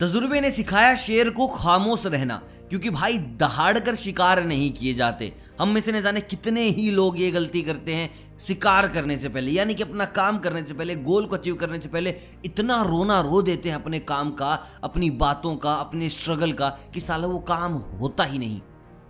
तजुर्बे ने सिखाया शेर को खामोश रहना, क्योंकि भाई दहाड़ कर शिकार नहीं किए जाते। हम में से न जाने कितने ही लोग ये गलती करते हैं, शिकार करने से पहले, यानी कि अपना काम करने से पहले, गोल को अचीव करने से पहले, इतना रोना रो देते हैं अपने काम का, अपनी बातों का, अपने स्ट्रगल का, कि साला वो काम होता ही नहीं।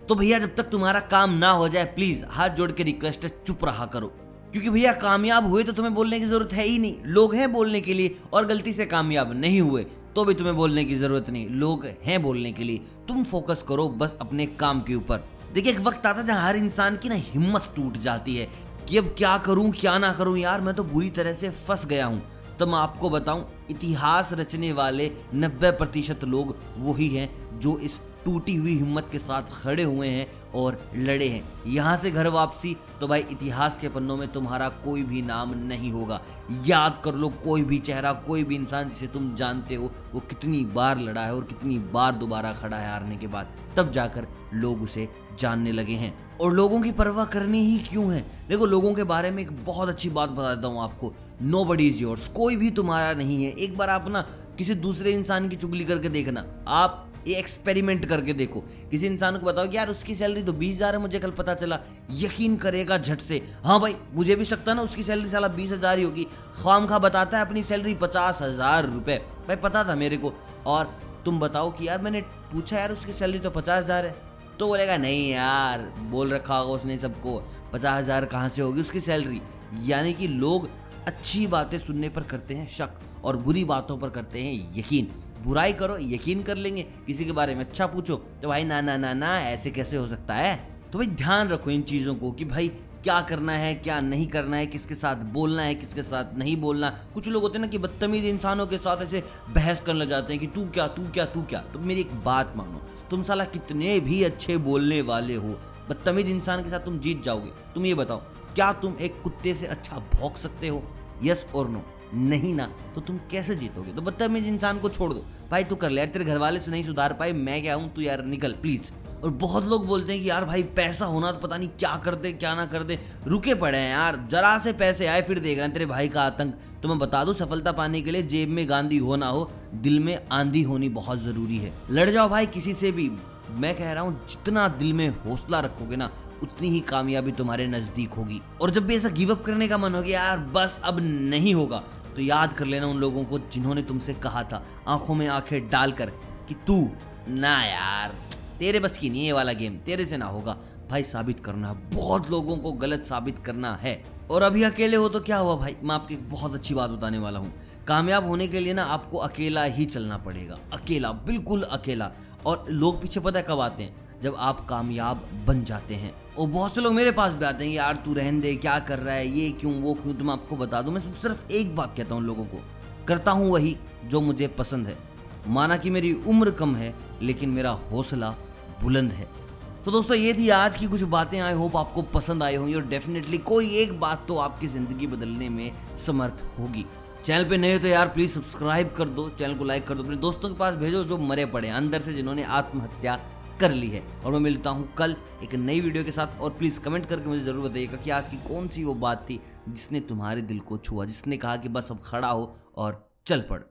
तो भैया, जब तक तुम्हारा काम ना हो जाए प्लीज़ हाथ जोड़ के रिक्वेस्ट है, चुप रहा करो। क्योंकि भैया, कामयाब हुए तो तुम्हें बोलने की ज़रूरत है ही नहीं। लोग हैं बोलने के लिए और गलती से कामयाब नहीं हुए तो भी तुम्हें बोलने की ज़रूरत नहीं। लोग हैं बोलने के लिए। तुम फोकस करो बस अपने काम के ऊपर। देखिए, एक वक्त आता जहाँ हर इंसान की ना हिम्मत टूट जाती है कि अब क्या करूँ, क्या ना करूँ। यार, मैं तो बुरी तरह से फंस गया हूँ। तो मैं आपको बताऊँ, इतिहास रचने वाले 90 प्रतिशत लोग वही हैं जो इस टूटी हुई हिम्मत के साथ खड़े हुए हैं और लड़े हैं। यहाँ से घर वापसी? तो भाई, इतिहास के पन्नों में तुम्हारा कोई भी नाम नहीं होगा। याद कर लो, कोई भी चेहरा, कोई भी इंसान जिसे तुम जानते हो, वो कितनी बार लड़ा है और कितनी बार दोबारा खड़ा है हारने के बाद। तब जाकर लोग उसे जानने लगे हैं। और लोगों की परवाह करनी ही क्यों है? देखो, लोगों के बारे में एक बहुत अच्छी बात बता देता हूँ आपको। नो बडी इज़ योर्स कोई भी तुम्हारा नहीं है। एक बार आप ना किसी दूसरे इंसान की चुगली करके देखना। आप ये एक्सपेरिमेंट करके देखो। किसी इंसान को बताओ कि यार उसकी सैलरी तो बीस हज़ार है, मुझे कल पता चला। यकीन करेगा झट से। हाँ भाई, मुझे भी सकता ना, उसकी सैलरी साला बीस हज़ार ही होगी। खाम खा बताता है अपनी सैलरी पचास हज़ार रुपए। भाई पता था मेरे को। और तुम बताओ कि यार मैंने पूछा यार, उसकी सैलरी तो पचास हज़ार है। तो बोलेगा, नहीं यार, बोल रखा होगा उसने सबको। पचास हज़ार कहाँ से होगी उसकी सैलरी यानी कि लोग अच्छी बातें सुनने पर करते हैं, शक, और बुरी बातों पर करते हैं यकीन। बुराई करो, यकीन कर लेंगे, किसी के बारे में अच्छा पूछो तो भाई ना ना ना ना, ऐसे कैसे हो सकता है? तो भाई ध्यान रखो इन चीज़ों को कि भाई क्या करना है, क्या नहीं करना है, किसके साथ बोलना है, किसके साथ नहीं बोलना। कुछ लोग होते हैं ना कि बदतमीज इंसानों के साथ ऐसे बहस करने लग जाते हैं कि तू क्या तू क्या तू क्या। तो मेरी एक बात मानो, तुम साला कितने भी अच्छे बोलने वाले हो, बदतमीज इंसान के साथ तुम जीत जाओगे। तुम ये बताओ, क्या तुम एक कुत्ते से अच्छा भोंक सकते हो? यस और नो नहीं ना तो तुम कैसे जीतोगे? तो बदतमीज इंसान को छोड़ दो। भाई, तू कर ले तेरे घर वाले से नहीं सुधार पाए, मैं क्या हूँ? तू यार निकल प्लीज़ और बहुत लोग बोलते हैं कि यार भाई, पैसा होना तो पता नहीं क्या कर दे, क्या ना कर दे। रुके पड़े हैं यार, जरा से पैसे आए, फिर देख रहे हैं तेरे भाई का आतंक। तो मैं बता दूँ, सफलता पाने के लिए जेब में गांधी हो ना हो, दिल में आंधी होनी बहुत ज़रूरी है। लड़ जाओ भाई, किसी से भी। मैं कह रहा हूँ, जितना दिल में हौसला रखोगे ना, उतनी ही कामयाबी तुम्हारे नज़दीक होगी। और जब भी ऐसा गिव अप करने का मन हो गया यार, बस अब नहीं होगा तो याद कर लेना उन लोगों को जिन्होंने तुमसे कहा था, आँखों में आँखें डालकर कि तू, ना यार, तेरे बस की नहीं ये वाला गेम, तेरे से ना होगा। भाई साबित करना, बहुत लोगों को गलत साबित करना है। और अभी अकेले हो तो क्या हुआ भाई? मैं आपकी बहुत अच्छी बात बताने वाला हूँ। कामयाब होने के लिए ना आपको अकेला ही चलना पड़ेगा। अकेला, बिल्कुल अकेला। और लोग पीछे पता है कब आते हैं? जब आप कामयाब बन जाते हैं। और बहुत से लोग मेरे पास भी आते हैं, यार, तू रहन दे, क्या कर रहा है, ये क्यों, वो क्यों तो मैं आपको बता दूँ। मैं सिर्फ़ एक बात कहता हूँ लोगों को। करता हूँ वही जो मुझे पसंद है। माना कि मेरी उम्र कम है, लेकिन मेरा हौसला बुलंद है। तो दोस्तों, ये थी आज की कुछ बातें। आई होप आपको पसंद आई होंगी और डेफिनेटली कोई एक बात तो आपकी ज़िंदगी बदलने में समर्थ होगी। चैनल पे नए हो तो यार प्लीज़ सब्सक्राइब कर दो, चैनल को लाइक कर दो। अपने दोस्तों के पास भेजो जो मरे पड़े अंदर से जिन्होंने आत्महत्या कर ली है। और मैं मिलता हूँ कल एक नई वीडियो के साथ। और प्लीज़ कमेंट करके मुझे ज़रूर बताइएगा कि आज की कौन सी वो बात थी जिसने तुम्हारे दिल को छुआ, जिसने कहा कि बस अब खड़ा हो और चल पड़।